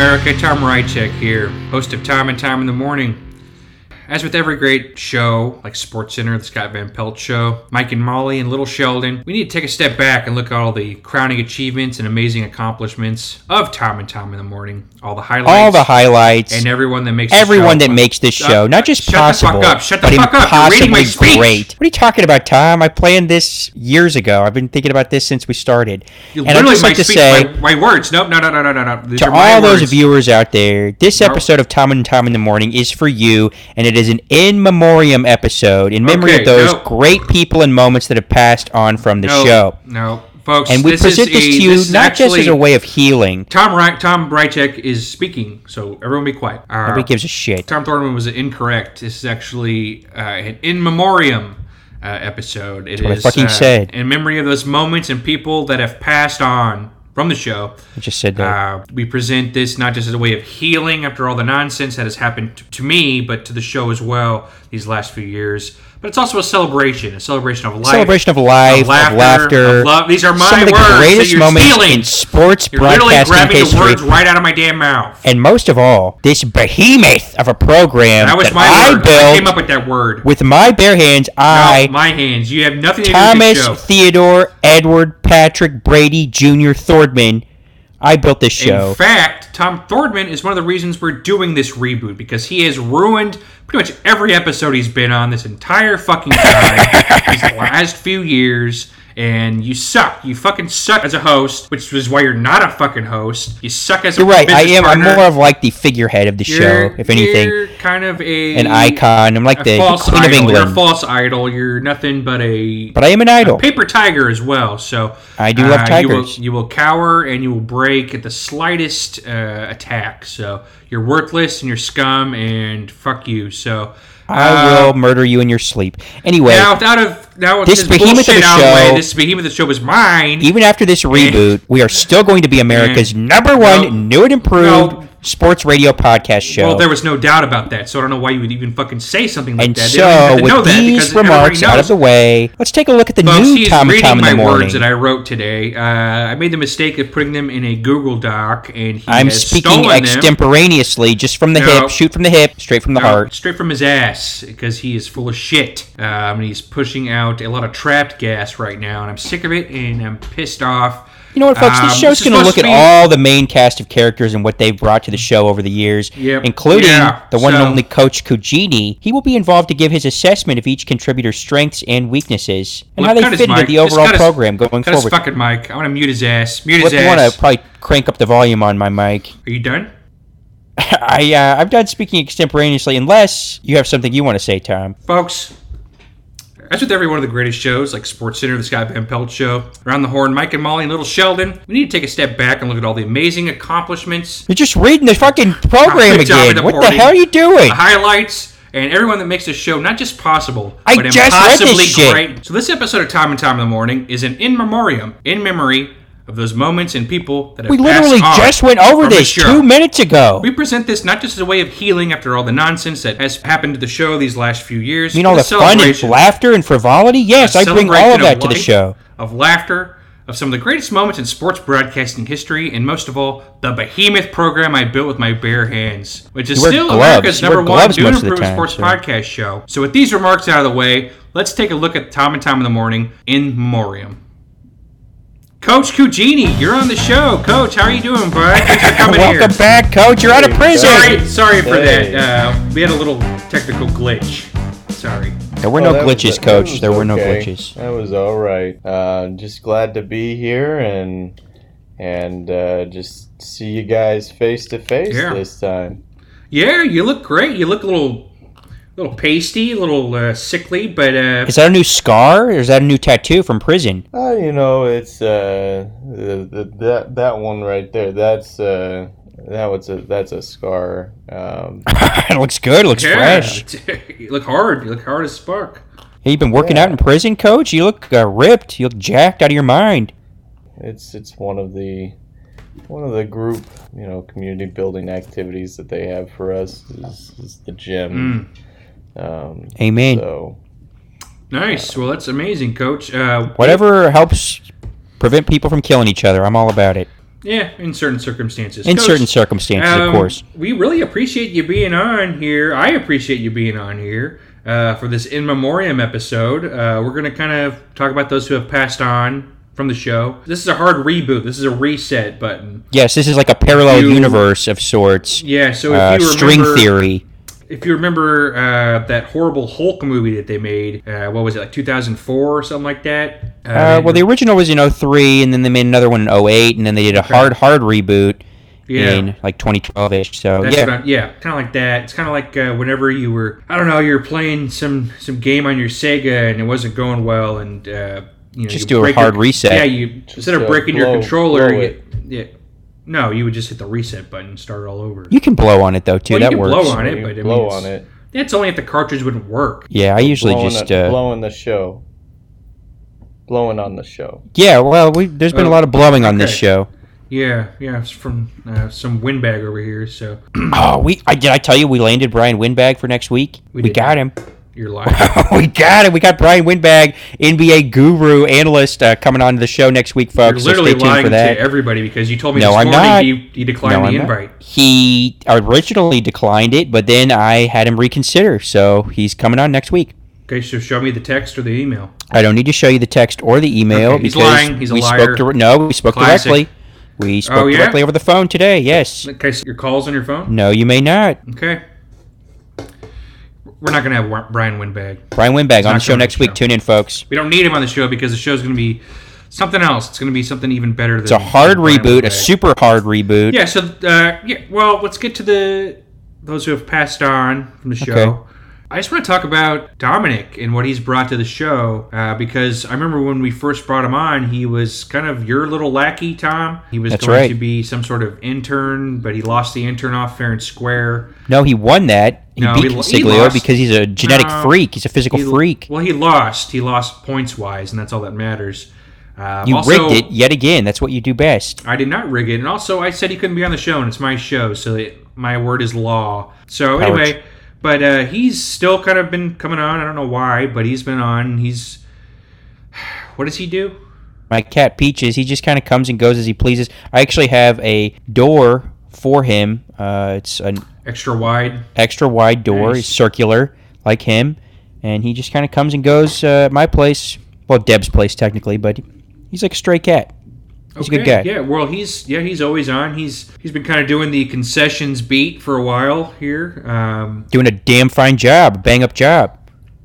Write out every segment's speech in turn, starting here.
America. Tom Reichak here, host of Tom and Tom in the Morning. As with every great show, like SportsCenter, the Scott Van Pelt Show, Mike and Molly, and Little Sheldon, we need to take a step back and look at all the crowning achievements and amazing accomplishments of Tom and Tom in the Morning. All the highlights. All the highlights. And everyone that makes everyone that makes this show, not just shut possible, the fuck up. Shut the but fuck up. You're reading my speech. great. What are you talking about, Tom? I planned this years ago. I've been thinking about this since we started. You and I'd just my like to speech, say my, my words. Nope, no, no, no, no, no, no. These to all those viewers out there, this episode of Tom and Tom in the Morning is for you, and it is an in memoriam episode in memory Okay, of those nope. great people and moments that have passed on from the no, show. No, folks. And we this present is this a- to you this is not just as a way of healing. Tom Ry- Tom Reichak is speaking, so everyone be quiet. Uh, Nobody gives a shit. Tom Thordman was incorrect. This is actually uh, an in memoriam uh, episode. It is I fucking uh, said. in memory of those moments and people that have passed on from the show. I just said that. Uh, we present this not just as a way of healing after all the nonsense that has happened to, to me, but to the show as well these last few years. But it's also a celebration, a celebration of life, Celebration of life, of laughter, of love. These are my some of the words greatest moments stealing. in sports You're broadcasting grabbing history. the words right out of my damn mouth. and most of all, this behemoth of a program That was that my I word. I came up with that word. with my bare hands. No, I, my hands. You have nothing to do with. Theodore Edward Patrick Brady Jr. Thordman, I built this show. In fact, Tom Thordman is one of the reasons we're doing this reboot because he has ruined pretty much every episode he's been on this entire fucking time, these last few years. And you suck. You fucking suck as a host, which is why you're not a fucking host. You suck as a You're right. I am. I'm more of like the figurehead of the You're- show, if anything, You're kind of a an icon. I'm like the, false Queen of idol. You're a false idol. You're nothing but a but I am an idol. paper tiger as well. So I do love uh, You will, tigers. you will cower and you will break at the slightest uh, attack. So you're worthless and you're scum and fuck you. So I uh, will murder you in your sleep. Anyway, Now, without a now This this, behemoth of out of the way, show- this behemoth of the show is mine. even after this reboot, we are still going to be America's number one No. new and improved No. Sports radio podcast show. Well, there was no doubt about that, so I don't know why you would even fucking say something like and that. They don't even have so, with these remarks out of the way, let's take a look at the Folks, new Tom and reading Tom in my the morning. words that I wrote today. Uh, I made the mistake of putting them in a Google Doc, and he I'm speaking stolen them. extemporaneously, just from the No. hip, shoot from the hip, straight from the No, heart. straight from his ass, because he is full of shit. Um, and he's pushing out a lot of trapped gas right now, and I'm sick of it, and I'm pissed off. You know what, folks? Um, this show's is going to look at be- all the main cast of characters and what they've brought to the show over the years, Yep. including Yeah. the one So- and only Coach Cugini. He will be involved to give his assessment of each contributor's strengths and weaknesses and how they fit into the overall his- program going Cut his forward. fucking mic. I want to mute his ass. Mute his you want ass. to probably crank up the volume on my mic. Are you done? I uh, I'm done speaking extemporaneously, unless you have something you want to say, Tom. Folks, as with every one of the greatest shows, like Sports Center, the Scott Van Pelt Show, Around the Horn, Mike and Molly, and Little Sheldon, we need to take a step back and look at all the amazing accomplishments, You're just reading the fucking program Good job in again. the What the hell are you doing? the highlights, and everyone that makes this show not just possible, I but just impossibly great. So this episode of Tom and Tom in the Morning is an in memoriam, in memory of those moments and people that have We literally just went over this show. two minutes ago. We present this not just as a way of healing after all the nonsense that has happened to the show these last few years. You know the fun and laughter and frivolity. Yes, I bring all of that to the show. Of laughter, of some of the greatest moments in sports broadcasting history, and most of all, the behemoth program I built with my bare hands, which is still gloves. America's number one new and most of the improved sports so- podcast show. So with these remarks out of the way, let's take a look at Tom and Tom in the Morning in memoriam. Coach Cugini, you're on the show. Coach, how are you doing, bud? Thanks for coming here. Welcome back, Coach. You're out of prison. Sorry, sorry for Hey. that. Uh, we had a little technical glitch. Sorry. There were Oh, no that was- glitches, Coach. was There were no glitches. That was all right. Uh, just glad to be here and and uh, just see you guys face to face this time. Yeah, you look great. You look a little, little pasty, a little uh, sickly, but uh, Is that a new scar or is that a new tattoo from prison? Uh, you know, it's uh, the, the, that that one right there. That's uh, that was a that's a scar. Um, it looks good. It looks yeah, fresh. you look hard. You look hard as spark. Hey, you been working Yeah. out in prison, Coach? You look uh, ripped. You look jacked out of your mind. it's it's one of the one of the group you know community building activities that they have for us is, is the gym. Um, Amen. so Nice. Well, that's amazing, Coach. Uh, Whatever helps prevent people from killing each other, I'm all about it. Yeah, in certain circumstances. In Coach, certain circumstances, of um, course. We really appreciate you being on here. I appreciate you being on here uh, for this in memoriam episode. Uh, we're going to kind of talk about those who have passed on from the show. This is a hard reboot. This is a reset button. Yes, this is like a parallel You- universe of sorts. Yeah. So if Uh, you string theory. If you remember uh, that horrible Hulk movie that they made, uh, what was it like 2004 or something like that? Uh, well, the original was in 03, and then they made another one in 08, and then they did a hard, hard reboot yeah. in like 2012-ish. So That's yeah, what I- yeah, kind of like that. It's kind of like uh, whenever you were, I don't know, you were playing some some game on your Sega and it wasn't going well, and uh, you know, Just you do a hard your- reset. Yeah, you instead of uh, breaking your controller, you, yeah, no, you would just hit the reset button and start all over. you can blow on it though too. Well, you that can works. blow on it, but I mean, blow it's- on it. That's only if the cartridge wouldn't work. Yeah, I usually blowing just the, uh, blowing the show. Blowing on the show. yeah. Well, we, there's been a Oh, lot of blowing on this show. Yeah, yeah, it's from uh, some windbag over here. So Oh, we I, did I tell you we landed Brian Windbag for next week? We We, did got him. You're lying. we got it. We got Brian Windbag, NBA guru analyst, uh, coming on to the show next week, You're folks. so literally stay tuned lying for that. to everybody because you told me No, this I'm morning not. He, he declined No, the I'm not. invite. He originally declined it, but then I had him reconsider, so he's coming on next week. Okay, so show me the text or the email. I don't need to show you the text or the email Okay, he's because lying. He's a we liar. spoke dir- no, we spoke Classic. directly. We spoke Oh, yeah? directly over the phone today. Yes. Okay, so your calls on your phone. No, you may not. Okay. We're not gonna have Brian Windbag. Brian Windbag on the show next the week. show. Tune in, folks. We don't need him on the show because the show's gonna be something else. It's gonna be something even better than It's a hard reboot, a super hard reboot. Yeah. So uh, yeah. Well, let's get to the those who have passed on from the show. Okay. I just want to talk about Dominic and what he's brought to the show uh, because I remember when we first brought him on, he was kind of your little lackey, Tom. He was That's going right. to be some sort of intern, but he lost the intern off fair and square. No, he won that. He No, beat he lo- he because he's a genetic No, freak. He's a physical He- freak. Well, he lost. He lost points wise, and that's all that matters. Um, You also, rigged it yet again. That's what you do best. I did not rig it, and also I said he couldn't be on the show, and it's my show, so it, my word is law. So Ouch. anyway, but uh, he's still kind of been coming on. I don't know why, but he's been on. He's what does he do? My cat Peaches, he just kind of comes and goes as he pleases. I actually have a door for him. Uh, it's an Extra wide. extra wide door, Nice. circular, like him, and he just kind of comes and goes uh, at my place. Well, Deb's place technically, but he's like a stray cat. He's a good guy. Yeah, well, he's yeah, he's always on. He's he's been kind of doing the concessions beat for a while here. Um, Doing a damn fine job, bang up job.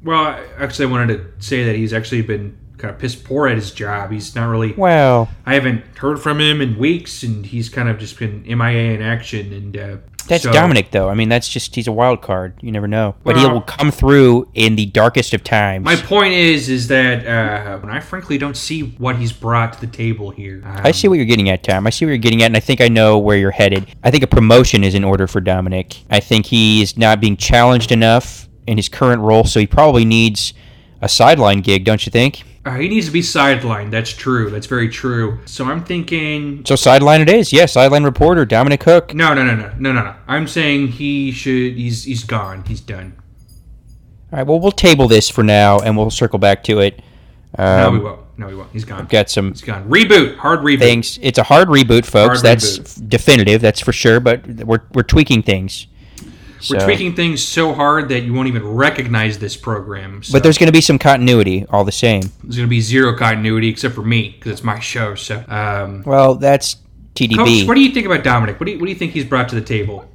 well, I- actually, I wanted to say that he's actually been kind of piss poor at his job. He's not really. Well, I haven't heard from him in weeks, and he's kind of just been MIA in action. And uh, that's so- Dominic, though. I mean, that's just he's a wild card. You never know, but he will come through in the darkest of times. My point is, is that uh, I frankly don't see what he's brought to the table here. Um, I see what you're getting at, Tom. I see what you're getting at, and I think I know where you're headed. I think a promotion is in order for Dominic. I think he is not being challenged enough in his current role, so he probably needs a sideline gig, don't you think? Uh, he needs to be sidelined. That's true. That's very true. So I'm thinking. So sideline it is. Yes, sideline reporter Dominic Hook. No, no, no, no, no, no, no. I'm saying he should. He's he's gone. He's done. All right. Well, we'll table this for now, and we'll circle back to it. No, we Um, won't. No, we won't. He's gone. got some He's gone. Reboot. Hard reboot. things. It's a hard reboot, folks. Hard that's reboot. definitive. That's for sure. But we're we're tweaking things. We're So- tweaking things so hard that you won't even recognize this program. So But there's going to be some continuity, all the same. there's going to be zero continuity except for me because it's my show. So, um, Well, that's TDB. Coach, what do you think about Dominic? What do you, what do you think he's brought to the table?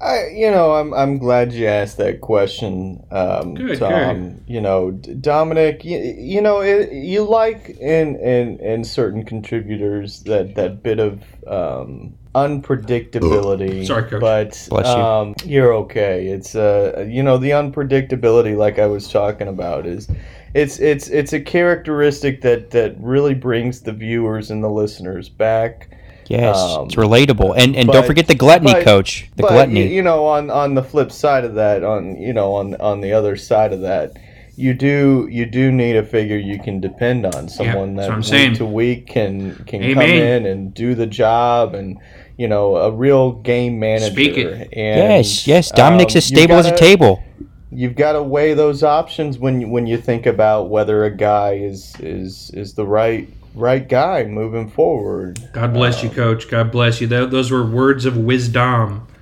I, you know, I'm I'm glad you asked that question, um, Good, Tom. You know, D- Dominic. You, you know, it, you like in, in in certain contributors that that bit of um, unpredictability. Sorry, Coach. but Bless you. um, you're okay. It's uh, you know, the unpredictability, like I was talking about, is it's it's it's a characteristic that that really brings the viewers and the listeners back. Yes, Um, it's relatable. And and don't forget the gluttony, but- coach. The but gluttony. You, you know, on on the flip side of that, on you know, on on the other side of that, you do you do need a figure you can depend on, someone that's that week saying. to week can can come in and do the job, and you know, a real game manager. Speak it. And, yes, yes. Dominic's um, as you've stable as a table. You've got to weigh those options when you, when you think about whether a guy is is is the right right guy moving forward. God bless you, Coach. God bless you. Tho- Those were words of wisdom.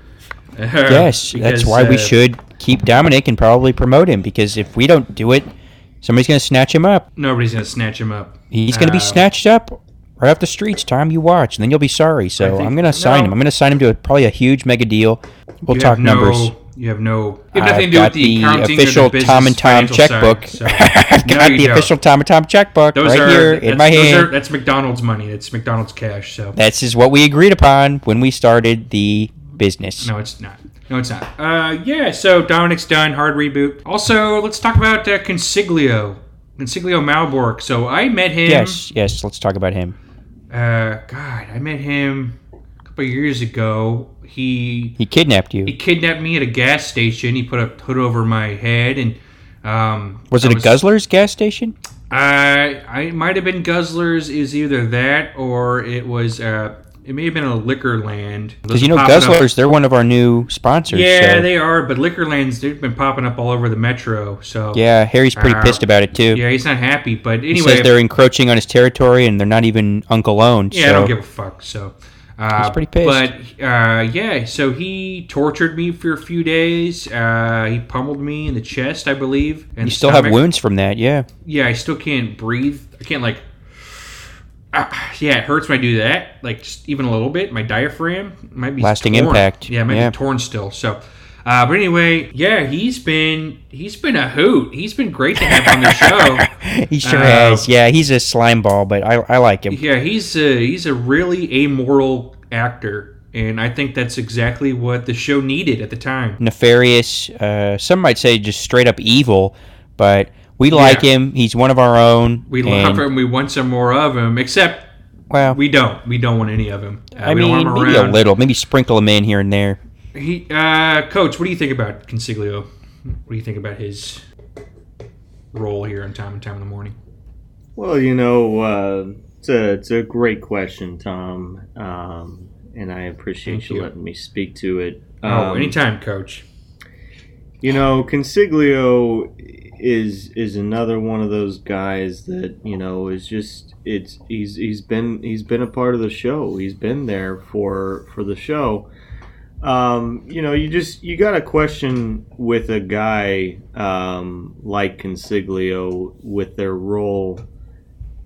Yes, that's Because, why we uh, should keep Dominic and probably promote him because if we don't do it, somebody's going to snatch him up. Nobody's gonna snatch him up. He's going to be Uh, snatched up right off the streets. Time you watch, and then you'll be sorry. So think- I'm going to sign no. him. I'm going to sign him to a, probably a huge mega deal. We'll you talk have no, numbers. You have no. You have I've nothing to do got with the, the official or the Tom and business Tom checkbook. Side, so. I've No, got you the don't. official Tom and Tom checkbook Those right are, here in that's- my hand. Are, that's McDonald's money. That's McDonald's cash. So That's is what we agreed upon when we started the business. no, it's not. No, it's not. Uh, yeah. So Dominic's done. Hard reboot. Also, let's talk about uh, Consiglio. Consiglio Malbork. So I met him. Yes, yes. Let's talk about him. Uh, God, I met him a couple years ago. He He kidnapped you. he kidnapped me at a gas station. He put a hood over my head and um. was I it a Guzzler's gas station? I I might have been Guzzlers. Is either that or it was uh. It may have been a Liquorland. Because you know Popping up- Guzzlers, they're one of our new sponsors. Yeah, so. they are, but Liquorlands they've been popping up all over the metro. So Yeah, Harry's pretty Uh, pissed about it too. yeah, he's not happy. But he anyway, says they're encroaching on his territory and they're not even uncle owned. Yeah, so. I don't give a fuck. So, uh, He's pretty pissed. But uh, yeah, so he tortured me for a few days. Uh, he pummeled me in the chest, I believe. And you still have wounds from that, yeah. Yeah, I still can't breathe. I can't like. Uh, yeah, it hurts when I do that. Like just even a little bit. My diaphragm might be Lasting torn. impact. Yeah, it might Yeah. be torn still. So. Uh, but anyway, yeah, he's been he's been a hoot. He's been great to have on the show. he sure Uh, has. Yeah, he's a slime ball, but I, I like him. Yeah, he's a, he's a really amoral actor, and I think that's exactly what the show needed at the time. Nefarious. Uh, some might say just straight up evil, but we like Yeah. him. He's one of our own. We love him. We want some more of him. Except Well, we don't. We don't want any of him. Uh, I we don't mean, want him maybe a little. Maybe sprinkle him in here and there. He, uh, Coach, what do you think about Consiglio? What do you think about his role here in Tom and Tom in the Morning? Well, you know, uh, it's a it's a great question, Tom, um, and I appreciate Thank you letting me speak to it. oh, Um, anytime, Coach. You know, Consiglio is is another one of those guys that you know is just it's he's he's been he's been a part of the show. He's been there for for the show. Um, you know, you just you got a question with a guy um, like Consiglio with their role.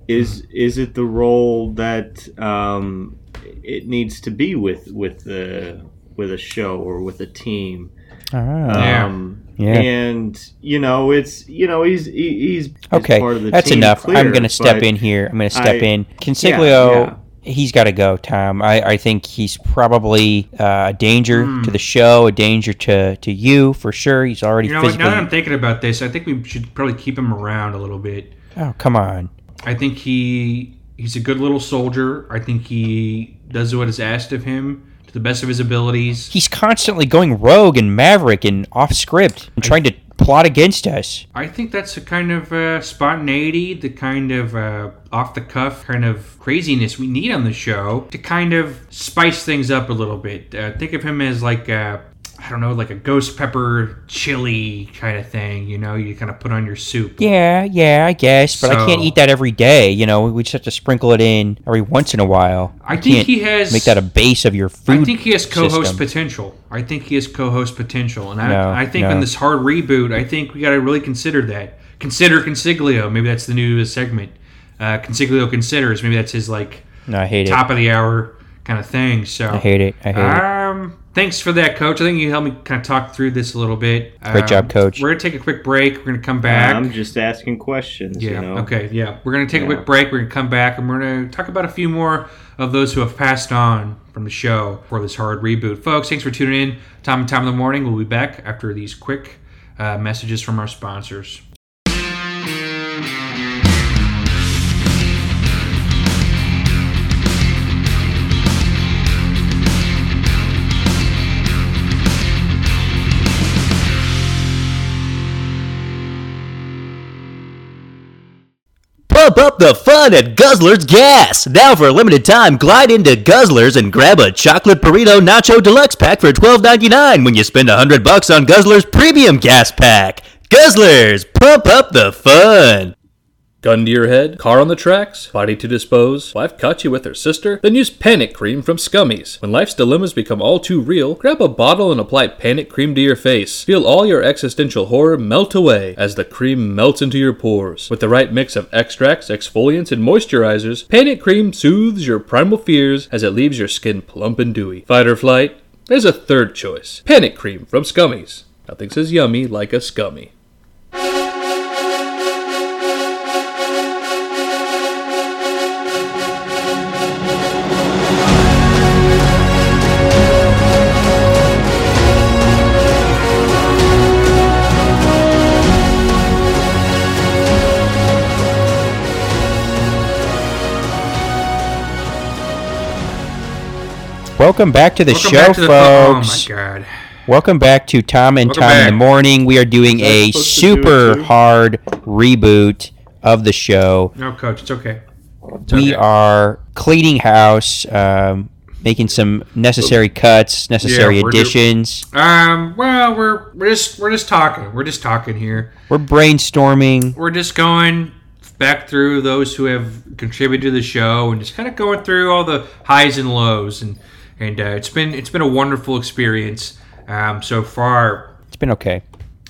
Is is it the role that um, it needs to be with with the with a show or with a team? Yeah. Um, Yeah. And you know, it's you know he's he, he's he's Okay, part of the that's team, enough. I'm going to step in here. I'm going to step I- in. Consiglio, yeah. He's got to go, Tom. I, I think he's probably uh, a danger Hmm. to the show, a danger to, to you for sure. He's already You know physically. Now that I'm thinking about this, I think we should probably keep him around a little bit. oh, come on. I think he he's a good little soldier. I think he does what is asked of him to the best of his abilities. He's constantly going rogue and maverick and off script and trying to plot against us. I think that's a kind of uh, spontaneity, the kind of uh, off the cuff kind of craziness we need on the show to kind of spice things up a little bit. Uh, think of him as like a, I don't know, like a ghost pepper chili kind of thing. You know, you kind of put on your soup. Yeah, yeah, I guess, but I can't eat that every day. You know, we just have to sprinkle it in every once in a while. I You think he has. make that a base of your food. I think he has co-host system. potential. I think he has co-host potential, and I, No, I think no. in this hard reboot, I think we got to really consider that. Consider Consiglio. Maybe that's the new segment. Uh, Consiglio considers. Maybe that's his like No, I hate it. top of the hour kind of thing. So I hate it. I hate it. Um, thanks for that, Coach. I think you helped me kind of talk through this a little bit. Great Um, job, Coach. We're gonna take a quick break. We're gonna come back. I'm just asking questions. Yeah. You know? Okay. Yeah. We're gonna take a quick break. We're gonna come back and we're gonna talk about a few more of those who have passed on from the show for this hard reboot, folks. Thanks for tuning in. Tom and Tom in the morning. We'll be back after these quick uh, messages from our sponsors. Pump up the fun at Guzzler's Gas! Now for a limited time, glide into Guzzler's and grab a chocolate burrito nacho deluxe pack for $12.99 when you spend 100 bucks on Guzzler's premium gas pack. Guzzler's, pump up the fun! Gun to your head, car on the tracks, body to dispose, wife caught you with her sister? Then use Panic Cream from Scummies. When life's dilemmas become all too real, grab a bottle and apply Panic Cream to your face. Feel all your existential horror melt away as the cream melts into your pores. With the right mix of extracts, exfoliants, and moisturizers, Panic Cream soothes your primal fears as it leaves your skin plump and dewy. Fight or flight? There's a third choice. Panic Cream from Scummies. Nothing says yummy like a scummy. Welcome back to the Welcome show, back to the fo- folks. Oh my god. Welcome back to Tom and Welcome Tom in the morning. We are doing a supposed to do super hard reboot of the show. No, coach, it's okay. It's We okay. are cleaning house, um, making some necessary cuts, necessary Yeah, we're do- additions. Um. Well, we're we're just we're just talking. We're just talking here. We're brainstorming. We're just going back through those who have contributed to the show and just kind of going through all the highs and lows and and uh, it's been it's been a wonderful experience um, so far. It's been okay.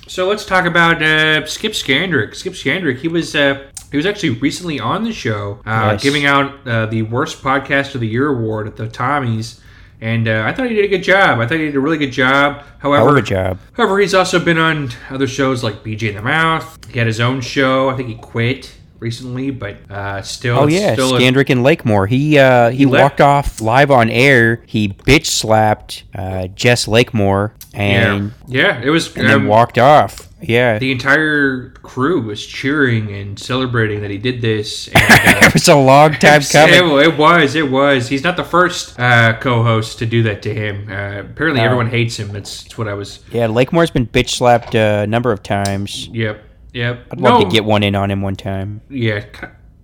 So let's talk about uh, Skip Scandrick. Skip Scandrick. He was uh, he was actually recently on the show, uh, Yes. giving out uh, the worst podcast of the year award at the Tommies. And uh, I thought he did a good job. I thought he did a really good job. However, a job. However, he's also been on other shows like BJ in the Mouth. He had his own show. I think he quit recently, but uh, still. Oh yeah, still a- and Lakemore. He uh, he, left- walked off live on air. He bitch slapped uh, Jess Lakemore and yeah, yeah. It was. and then um, walked off. Yeah, the entire crew was cheering and celebrating that he did this. And, uh, it was a long time coming. it was. It was. He's not the first uh, co-host to do that to him. Uh, apparently, everyone hates him. That's, that's what I was. Yeah, Lakemore's been bitch slapped uh, a number of times. Yep. Yep. I'd love No, to get one in on him one time. Yeah.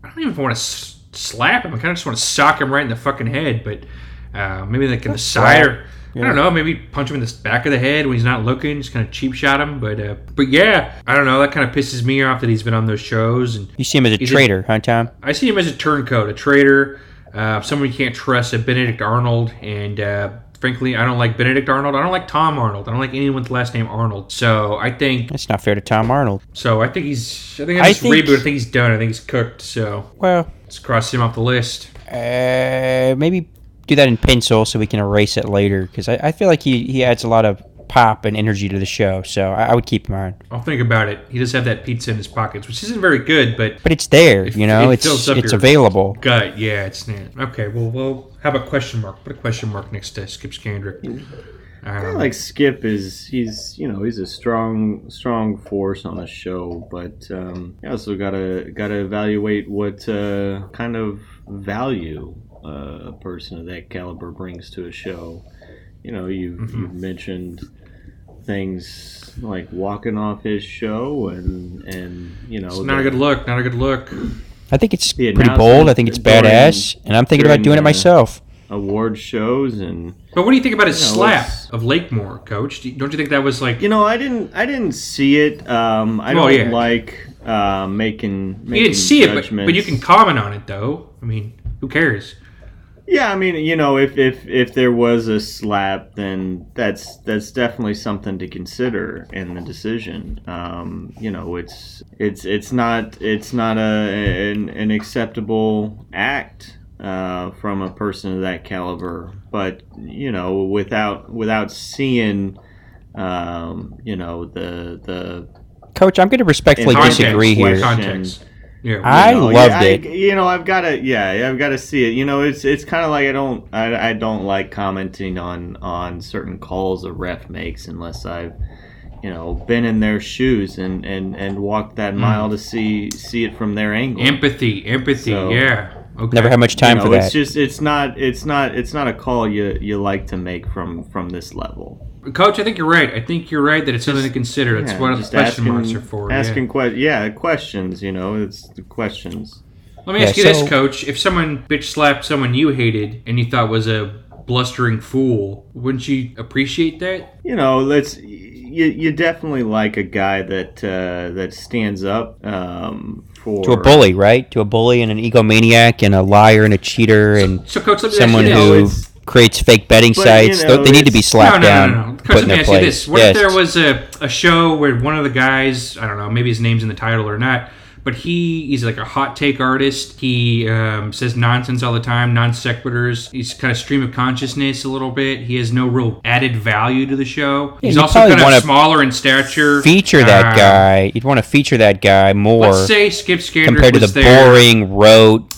I don't even want to slap him. I kind of just want to sock him right in the fucking head. But uh, maybe like in the side or. I don't know. Maybe punch him in the back of the head when he's not looking. Just kind of cheap shot him. But uh, but yeah, I don't know. That kind of pisses me off that he's been on those shows and You see him as a He's a- traitor, huh, Tom? I see him as a turncoat, a traitor, uh, someone you can't trust, a Benedict Arnold, and uh, frankly, I don't like Benedict Arnold. I don't like Tom Arnold. I don't like anyone with last name Arnold. So I think, That's not fair to Tom Arnold. so I think he's. I think I I think- reboot. I think he's done. I think he's cooked. So Well, let's cross him off the list. uh, maybe do that in pencil so we can erase it later because I, I feel like he, he adds a lot of pop and energy to the show. So I, I would keep him on. I'll think about it. He does have that pizza in his pockets, which isn't very good, but But it's there, It- you know. it it's fills up it's your- available. gut, yeah, it's not. Okay, well, well, how about question mark? Put a question mark next to Skip Scandrick. I Um, like Skip is he's you know he's a strong strong force on the show, but um, you also gotta gotta evaluate what uh, kind of value uh, a person of that caliber brings to a show. You know, you've Mm-hmm. you've mentioned things like walking off his show and and you know it's not a good look. Not a good look. I think it's pretty bold. I think it's announcement badass, and I'm thinking about doing it myself. award shows and But what do you think about his You know, slap it's- of Lakemore, Coach? Do you- Don't you think that was like You know, I didn't. I didn't see it. Um, I Well, don't yeah. like uh, making. making you didn't see it, but, but you can comment on it though. I mean, who cares? Yeah, I mean, you know, if if if there was a slap, then that's that's definitely something to consider in the decision. Um, you know, it's it's it's not it's not a an, an acceptable act uh, from a person of that caliber. But you know, without without seeing, um, you know, the the Coach, I'm going to respectfully In context, disagree here. Context. Yeah. I you know, loved yeah, I- it. you know, I've got to, yeah, I've got to see it. You know, it's it's kind of like I don't, I, I don't like commenting on on certain calls a ref makes unless I've, you know, been in their shoes and and and walked that hmm. mile to see see it from their angle. empathy, empathy. So- yeah. Okay. Never had much time you know, for that. it's just it's not it's not it's not a call you you like to make from from this level. Coach, I think you're right. I think you're right that it's something to consider. That's Yeah, what the question asking, marks are for. Asking yeah. que- yeah, questions. You know, it's the questions. Let me Yeah, ask you so- this, Coach. If someone bitch slapped someone you hated and you thought was a blustering fool. Wouldn't you appreciate that? You know, let's you, you definitely like a guy that uh, that stands up um, for To a bully, right? To a bully and an egomaniac and a liar and a cheater and So, coach, let me someone ask you who it's- creates fake betting But, sites. you know, they need to be slapped no, no, down, no, no, no. put in let me their ask you place. this: What yes. if there was a, a show where one of the guys, I don't know, maybe his name's in the title or not, but he he's like a hot take artist. He um, says nonsense all the time, non sequiturs. He's kind of stream of consciousness a little bit. He has no real added value to the show. he's also kind of smaller in stature. feature that Uh, guy. You'd want to feature that guy more Let's say Skip Scandrick compared to the there. boring, rote.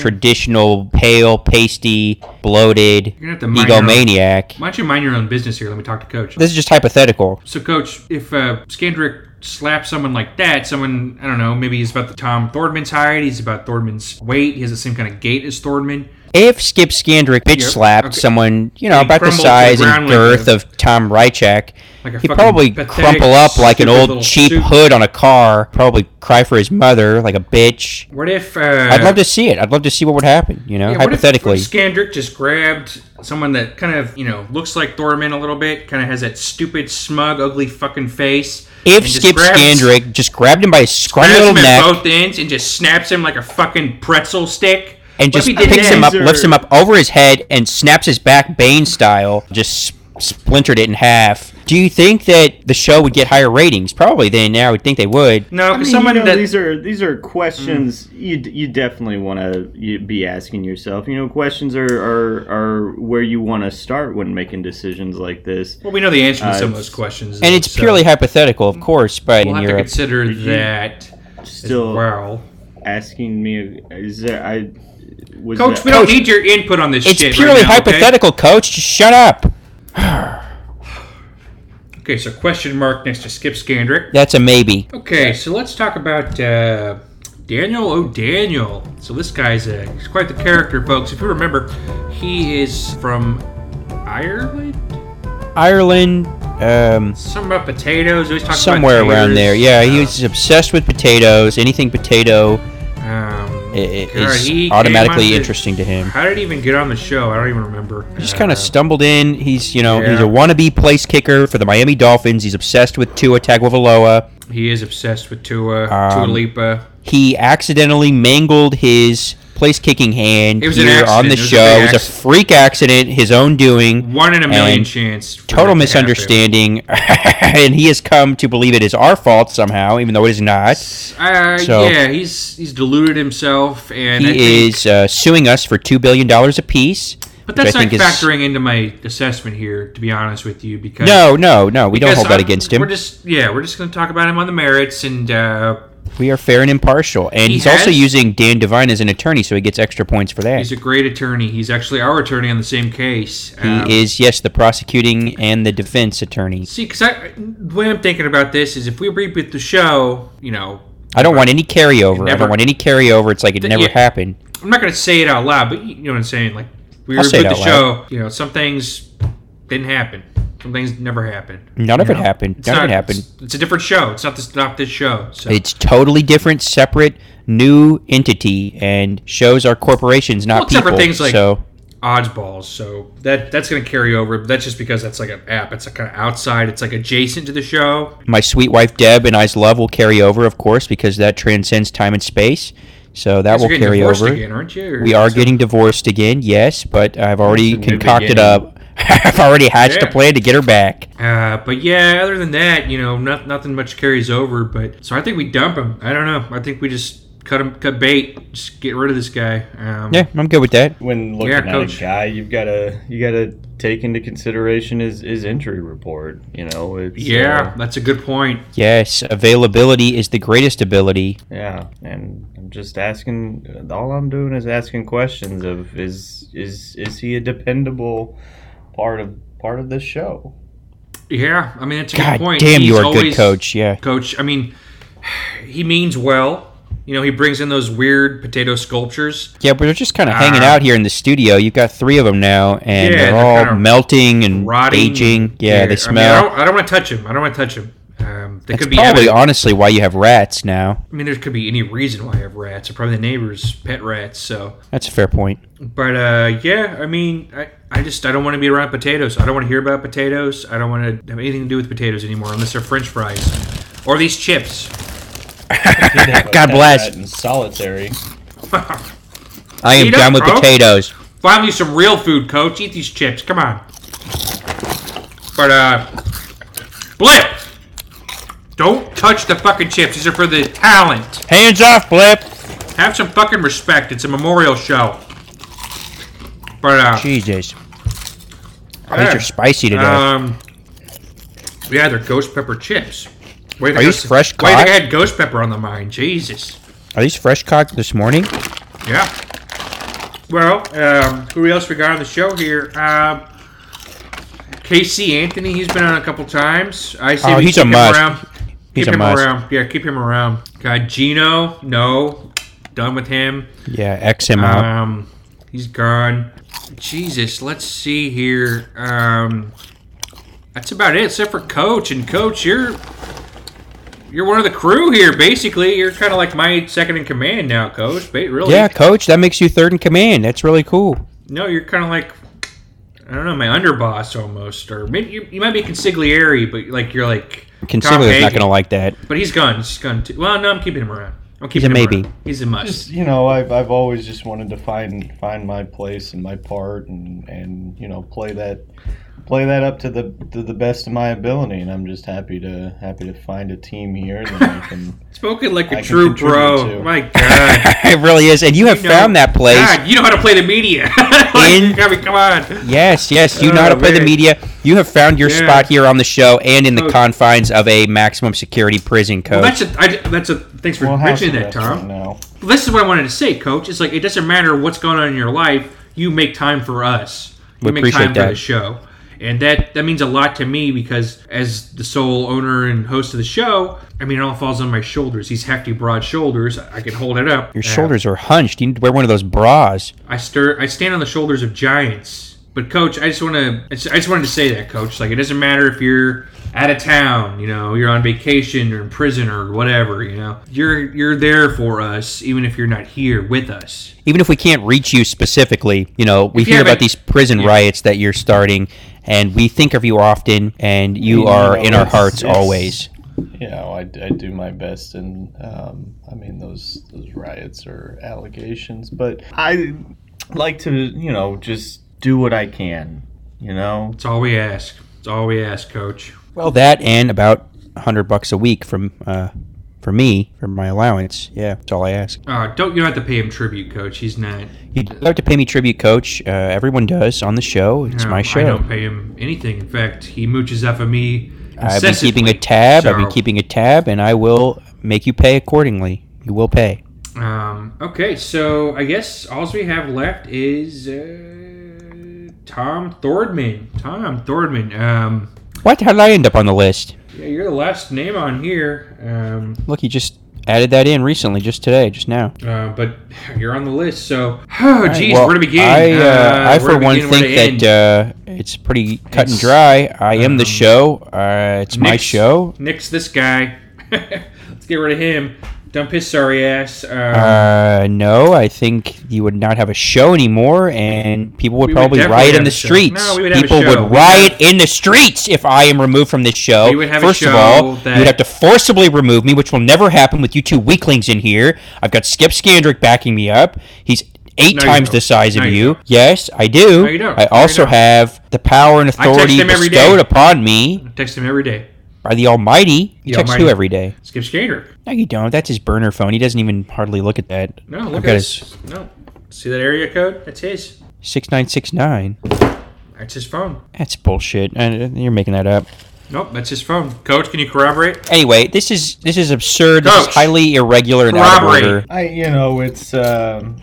Traditional, pale, pasty, bloated You're gonna have to mind your own- egomaniac. Why don't you mind your own business here? Let me talk to Coach. This is just hypothetical. So, Coach, if uh, Skandrick slaps someone like that, someone, I don't know, maybe he's about the Tom Thordman's height, he's about Thordman's weight, he has the same kind of gait as Thordman. If Skip Skandrick bitch Yep, slapped okay. someone, you know, he about the to the size and like girth of Tom Reichak, Like he'd probably crumple up like an old cheap hood on a car, probably cry for his mother like a bitch. What if. Uh, I'd love to see it. I'd love to see what would happen, you know, yeah, what if- hypothetically. What if Skandrick just grabbed someone that kind of, you know, looks like Thordman a little bit, kind of has that stupid, smug, ugly fucking face. if Skip grabs- Skandrick just grabbed him by his scrawny little him at neck both ends and just snaps him like a fucking pretzel stick. And just if he did picks him up, These are- lifts him up over his head, and snaps his back Bane style, just splintered it in half. Do you think that the show would get higher ratings? Probably. Then yeah, I would think they would. No, I mean, someone you know, that these are these are questions you you definitely want to be asking yourself. You know, questions are are, are where you want to start when making decisions like this. well, we know the answer to Uh, some of those questions, And it's so purely hypothetical, of course, but We'll in have to Europe. consider you- that Still as well. asking me, is there I was Coach, that- we don't need your input on this shit. It's purely right now, okay? hypothetical, coach. Just shut up. Okay, so question mark next to Skip Skandrick. That's a maybe. Okay, so let's talk about uh, Daniel O'Daniel. So this guy's a, he's quite the character, folks. If you remember, he is from Ireland. Ireland, um, Something about potatoes. He always talks somewhere about around there. Yeah, he was obsessed with potatoes. Anything potato Um, i- i- God, is he automatically the- interesting to him. How did he even get on the show? I don't even remember. He just kind of stumbled in. He's, you know, he's a wannabe place kicker for the Miami Dolphins. He's obsessed with Tua Tagovailoa. He is obsessed with Tua, Um, Tua Lipa. He accidentally mangled his place kicking hand It was here on the. It show. It was a freak accident, his own doing. One in a million chance. Total misunderstanding, and he has come to believe it is our fault somehow, even though it is not. Uh, So- yeah, he's he's deluded himself, and I think, He is uh, suing us for two billion dollars apiece. But that's not is- factoring into my assessment here, to be honest with you, because No, no, no. We don't hold that I'm- against him. We're just yeah, we're just going to talk about him on the merits, and uh, We are fair and impartial, and He he's also using Dan Devine as an attorney, so he gets extra points for that. he's a great attorney. He's actually our attorney on the same case. Um, He is, yes, the prosecuting and the defense attorney. See, because the way I'm thinking about this is, if we reboot the show, you know, I don't want any carryover. I Never- don't want any carryover. It's like it Th- never yeah. happened. I'm not going to say it out loud, but you know what I'm saying. Like we I'll say reboot it the out show, you know, some things didn't happen. Some things never happened. None of You it happened. It's None of it happened. It's, it's a different show. It's not this not this show. So It's totally different, separate, new entity, and shows are corporations, not Well, except for people. things like- so Oddsballs. So that that's going to carry over. But that's just because that's like an app. It's like kind of outside. It's like adjacent to the show. my sweet wife Deb and I's love will carry over, of course, because that transcends time and space. So that will getting carry divorced over. again, aren't you? We are so- getting divorced again, yes, but I've already That's a new concocted a. I've already hatched Yeah. a plan to get her back. Uh, but yeah, other than that, you know, not, nothing much carries over. But so I think we dump him. I don't know. I think we just cut him, cut bait, just get rid of this guy. Um, Yeah, I'm good with that. When looking Yeah, at coach. a guy, you've got to you got to take into consideration his his injury report. You know, it's Yeah, uh, that's a good point. Yes, availability is the greatest ability. yeah, and I'm just asking. All I'm doing is asking questions of is is is he a dependable part of part of this show? Yeah, I mean that's a God good point. damn, you are a good always- coach. Yeah. Coach, I mean, he means well. You know, he brings in those weird potato sculptures. Yeah, but they're just kind of hanging Ah. out here in the studio. You've got three of them now, and Yeah, they're they're all melting and rotting. aging. Yeah, I they mean, smell. I don't, I don't want to touch him. I don't want to touch him. There That's could be probably evidence- honestly why you have rats now. I mean, there could be any reason why I have rats. Or probably the neighbors' pet rats. So, That's a fair point. but uh, yeah, I mean, I, I just I don't want to be around potatoes. I don't want to hear about potatoes. I don't want to have anything to do with potatoes anymore, unless they're French fries or these chips. God bless. That in solitary. I am done with bro. potatoes. Finally, some real food, Coach. Eat these chips. Come on. But uh, Blip, don't touch the fucking chips. These are for the talent. Hands off, Blip. Have some fucking respect. It's a memorial show. But uh, Jesus. Yeah. these are spicy today. um, yeah, they're ghost pepper chips. Wait, Are these fresh Wait, I had ghost pepper on the mind. Jesus. Are these fresh cocked this morning? Yeah. Well, um, who else we got on the show here? Um, Casey Anthony, he's been on a couple times. I see Oh, he's a must. around. He's keep him must. around. Yeah, keep him around. Got Gino. No, done with him. Yeah, X him out. Um, he's gone. Jesus, let's see here. Um, that's about it, except for Coach. And Coach, you're you're one of the crew here. Basically, you're kind of like my second in command now, Coach. Really? Yeah, coach, that makes you third in command. That's really cool. No, you're kind of like I don't know, my underboss almost, or maybe you, you might be consigliere, but like you're like Tom Consiglio's not going to like that. But he's gone. He's gone too. Well, no, I'm keeping him around. I'm keeping He's keeping a him maybe. around. He's a must. Just you know, I've I've always just wanted to find find my place and my part, and and you know play that play that up to the to the best of my ability. And I'm just happy to happy to find a team here that I can. Spoken like a I true contribute pro. to. My God. it really is. And you have You know- found that place. God, you know how to play the media. like, In- I mean, come on. Yes, yes. You know how to Oh, play the media. You have found your Yeah. spot here on the show and in the Coach. confines of a maximum security prison, Well, coach. that's a. I, that's a. Thanks for Well, house mentioning that, arrest right Tom. now. This is what I wanted to say, Coach. It's like it doesn't matter what's going on in your life. You make time for us. You We make appreciate time for that. the show, and that that means a lot to me because as the sole owner and host of the show, I mean it all falls on my shoulders. These hefty, broad shoulders. I can hold it up. your shoulders are hunched. You need to wear one of those bras. I stir. I stand on the shoulders of giants. But coach, I just want to. I just wanted to say that, coach. Like it doesn't matter if you're out of town, you know, you're on vacation or in prison or whatever, you know, you're you're there for us, even if you're not here with us. Even if we can't reach you specifically, you know, we If hear about these prison Yeah. riots that you're starting, and we think of you often, and you You are know, in our hearts it's- always. You know, I, I do my best, and um, I mean those those riots are allegations, but I like to you know just do what I can. You know, It's all we ask. It's all we ask, coach. Well, that and about a hundred bucks a week from uh, for me for my allowance. Yeah, that's all I ask. Uh, don't you don't have to pay him tribute, coach. He's not. You don't have to pay me tribute, Coach. Uh, everyone does on the show. It's no, my show. I don't pay him anything. In fact, he mooches off of me. I've been keeping a tab. I've been keeping a tab, and I will make you pay accordingly. You will pay. Um, okay, so I guess all we have left is uh, Tom Thordman. Tom Thordman. Um, What? How did I end up on the list? Yeah, you're the last name on here. Um, Look, he just added that in recently, just today, just now. uh, but you're on the list, so oh, geez, Well, where to begin? I, uh, I for one begin, think that uh, it's pretty cut and dry. I am the um, show. Uh, it's my show. Nix this guy. Let's get rid of him. Dump his sorry ass. Um, Uh, no, I think you would not have a show anymore, and people would We would probably riot in the streets. No, we would people show. would We riot have- in the streets if I am removed from this show. We would have a First of all, that- you would have to forcibly remove me, which will never happen with you two weaklings in here. I've got Skip Skandrick backing me up. He's eight No, times the size No, of you you. Yes, I do. No, don't. I also don't. have the power and authority bestowed upon me text him every day. By the Almighty. He The text Almighty. who every day? Skip Skater. No, you don't. That's his burner phone. He doesn't even hardly look at that. No, I've look at his his. No, see that area code? That's his. six nine six nine. That's his phone. That's bullshit. Uh, You're making that up. Nope, that's his phone. Coach, can you corroborate? Anyway, this is this is absurd. This is highly irregular and out of order. I you know it's um,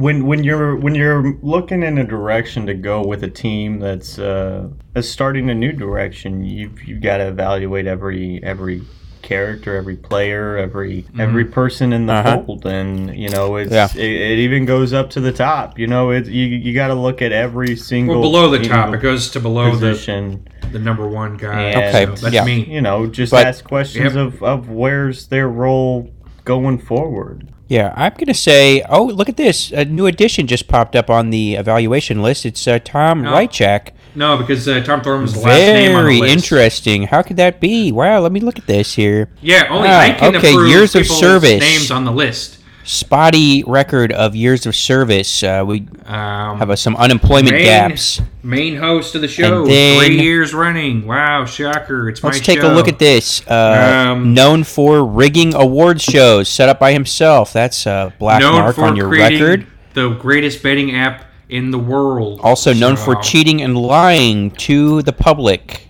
when when you're when you're looking in a direction to go with a team that's uh, that's starting a new direction, you've you've got to evaluate every every character, every player, every every person in the Uh-huh. fold, and you know it's Yeah. it, it even goes up to the top. You know, it you you got to look at every single Well, below the top. know, It goes to below the. position. the number one guy. And, Okay, so that's yeah. me. You know, just But- ask questions Yep. of, of where's their role going forward. Yeah, I'm going to say, oh, look at this. A new addition just popped up on the evaluation list. It's uh, Tom Oh. Reichak. No, because uh, Tom Thordman's the last name on the Very interesting. How could that be? Wow, let me look at this here. Yeah, only Ah, I can okay, approve years of service. names on the list. Spotty record of years of service. Uh, we Um, have uh, some unemployment main, gaps. Main host of the show, then- three years running. Wow, shocker! It's Let's my take show. a look at this. Uh, Um, known for rigging award shows set up by himself. That's a black mark on your record. the greatest betting app in the world. Also known for cheating and lying to the public.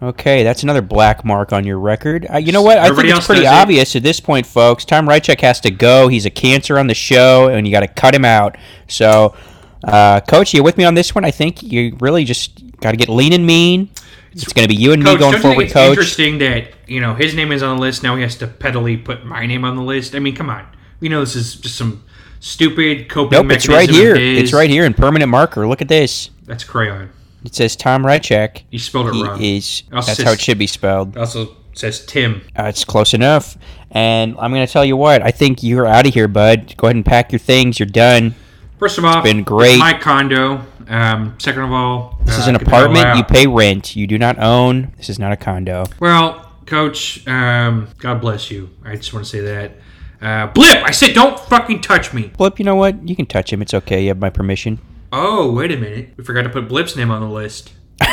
Okay, that's another black mark on your record. Uh, you know what? I Everybody think it's pretty does it. obvious at this point, folks. Tom Reichak has to go. He's a cancer on the show, and you got to cut him out. So, uh, Coach, you with me on this one? I think you really just got to get lean and mean. It's going to be you and me going forward, it's Coach. interesting that you know his name is on the list now? He has to pettily put my name on the list. I mean, come on. We know this is just some stupid coping Nope, it's right here. It's right here in permanent marker. Look at this. That's crayon. It says Tom Reichak. You spelled it He wrong. is. That's says- how it should be spelled. It also says Tim. Uh, it's close enough. And I'm going to tell you what. I think you're out of here, bud. Go ahead and pack your things. You're done. First of all, been great. It's my condo. Um, second of all, This uh, is an apartment. You pay rent. You do not own. This is not a condo. Well, Coach, um, God bless you. I just want to say that. Uh, Blip, I said don't fucking touch me. Blip, you know what? You can touch him. It's okay. You have my permission. Oh, wait a minute. We forgot to put Blip's name on the list.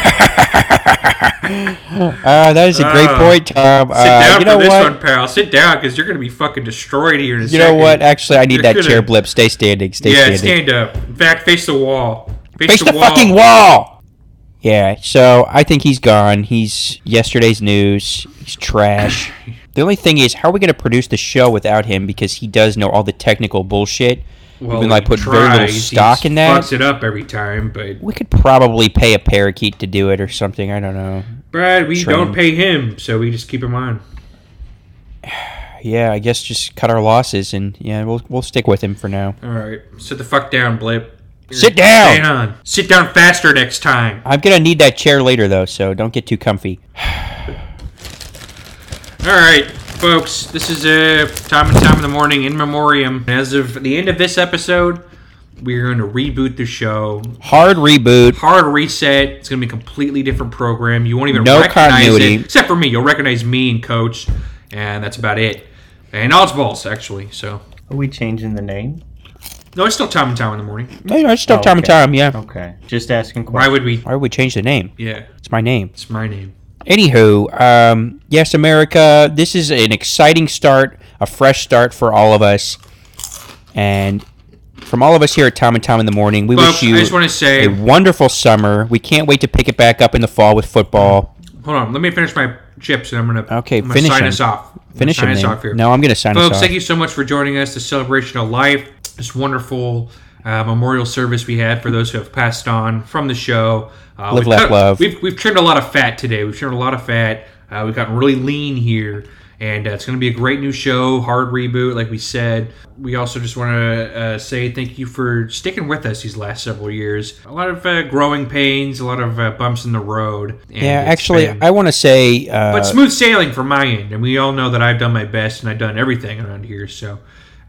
Uh, that is a great Uh, point, Tom. Sit Uh, down you know for this what? one, pal. Sit down because you're going to be fucking destroyed here in a You second. know what? Actually, I need You're that gonna- chair, Blip. Stay standing. Stay Yeah, standing. stand up. In fact, face the wall. Face the fucking wall. Yeah. So I think he's gone. He's yesterday's news. He's trash. the only thing is, how are we going to produce the show without him? Because he does know all the technical bullshit. Well, we like he put very little stock in that. Fucks it up every time, but We could probably pay a parakeet to do it or something. I don't know. Brad, we Train. don't pay him, so we just keep him on. Yeah, I guess just cut our losses and yeah, we'll we'll stick with him for now. All right, sit the fuck down, Blip. Sit down! On. Sit down faster next time. I'm gonna need that chair later though, so don't get too comfy. All right, folks. This is a Tom and Tom in the morning in memoriam. As of the end of this episode, we're going to reboot the show. Hard reboot. Hard reset. It's going to be a completely different program. You won't even No recognize continuity. it, except for me. You'll recognize me and Coach, and that's about it. And Oddsballs, actually. So Are we changing the name? no, it's still Tom and Tom in the morning. No, no, it's still Oh, time and okay. time. Yeah. Okay. Just asking Why would we? Why would we change the name? Yeah, It's my name. it's my name. Anywho, um, yes, America, this is an exciting start, a fresh start for all of us. And from all of us here at Tom and Tom in the Morning, we Folks, wish you I just want to say, a wonderful summer. We can't wait to pick it back up in the fall with football. hold on. Let me finish my chips, and I'm gonna Okay, I'm gonna finish sign them. us off. I'm Finish sign him, us man. off here. No, I'm going to sign us off. Folks, off. thank you so much for joining us. The celebration of life, this wonderful uh, memorial service we had for those who have passed on from the show. Uh, Live, we've laugh, cut- love. We've, we've trimmed a lot of fat today. We've trimmed a lot of fat. Uh, we've gotten really lean here. And uh, it's going to be a great new show, hard reboot, like we said. We also just want to uh, say thank you for sticking with us these last several years. A lot of uh, growing pains, a lot of uh, bumps in the road. and yeah, actually, been- I want to say. Uh, but smooth sailing from my end, and we all know that I've done my best and I've done everything around here. So,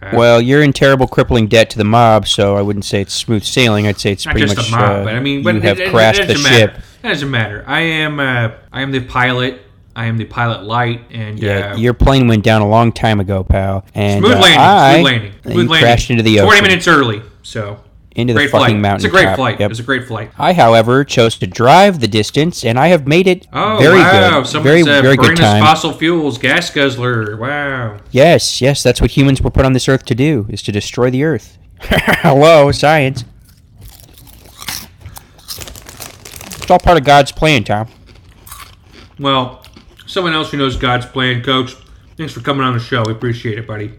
uh, Well, you're in terrible, crippling debt to the mob, so I wouldn't say it's smooth sailing. I'd say it's pretty just much a mob, uh, but I mean, you but it- have it- it crashed the ship. That doesn't matter. I am, uh, I am the pilot. I am the pilot light, and Yeah, uh, your plane went down a long time ago, pal. And smooth uh, landing. I, smooth landing. Smooth landing. crashed into the ocean. Twenty minutes early. So into the great fucking flight. mountain. It's a great top. flight. Yep. It was a great flight. I, however, chose to drive the distance, and I have made it Oh very wow! good. Someone's Very, uh, very good time. fossil fuels, gas guzzler. Wow. Yes, yes, that's what humans were put on this earth to do: is to destroy the earth. Hello, science. It's all part of God's plan, Tom. Well, someone else who knows God's plan, Coach. Thanks for coming on the show. We appreciate it, buddy.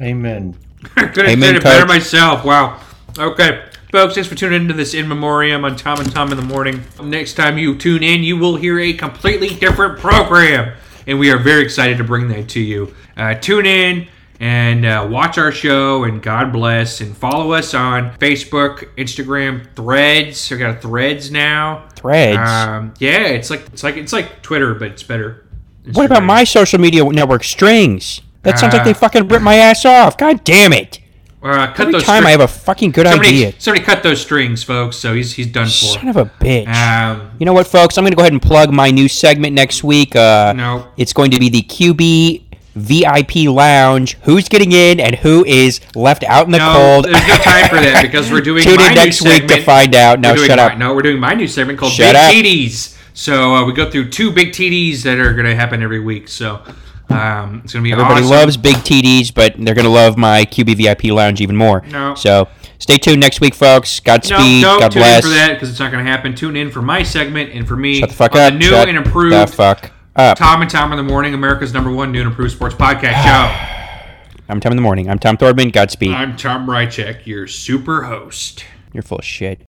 Amen. Could have Amen, said it better myself. Wow. Okay. Folks, thanks for tuning into this in memoriam on Tom and Tom in the morning. Next time you tune in, you will hear a completely different program, and we are very excited to bring that to you. Uh, tune in and uh, watch our show. And God bless. And follow us on Facebook, Instagram, Threads. We got Threads now. Threads. Um, yeah, it's like it's like it's like Twitter, but it's better. what about my social media network, Strings? That sounds like Uh, they fucking ripped my ass off. God damn it! Uh, cut Every those time stri- I have a fucking good somebody, idea. somebody cut those strings, folks. So he's he's done for. Son of a bitch. Um, You know what, folks? I'm going to go ahead and plug my new segment next week. Uh, No. It's going to be the QB VIP Lounge. Who's getting in and who is left out in the no, cold? there's no time for that because we're doing Tune in next week to find out. No, shut my- up. No, we're doing my new segment called Shut Big up. TDs. So uh, we go through two big TDs that are going to happen every week. So um, it's going to be Everybody awesome. loves big TDs, but they're going to love my QB VIP Lounge even more. No. So stay tuned next week, folks. No, Godspeed. don't God tune bless. in for that because it's not going to happen. Tune in for my segment and for me Shut the fuck on up. the new Shut and improved the fuck up. Tom and Tom in the Morning, America's number one new and improved sports podcast show. I'm Tom in the morning. I'm Tom Thordman. Godspeed. I'm Tom Reichak, your super host. You're full of shit.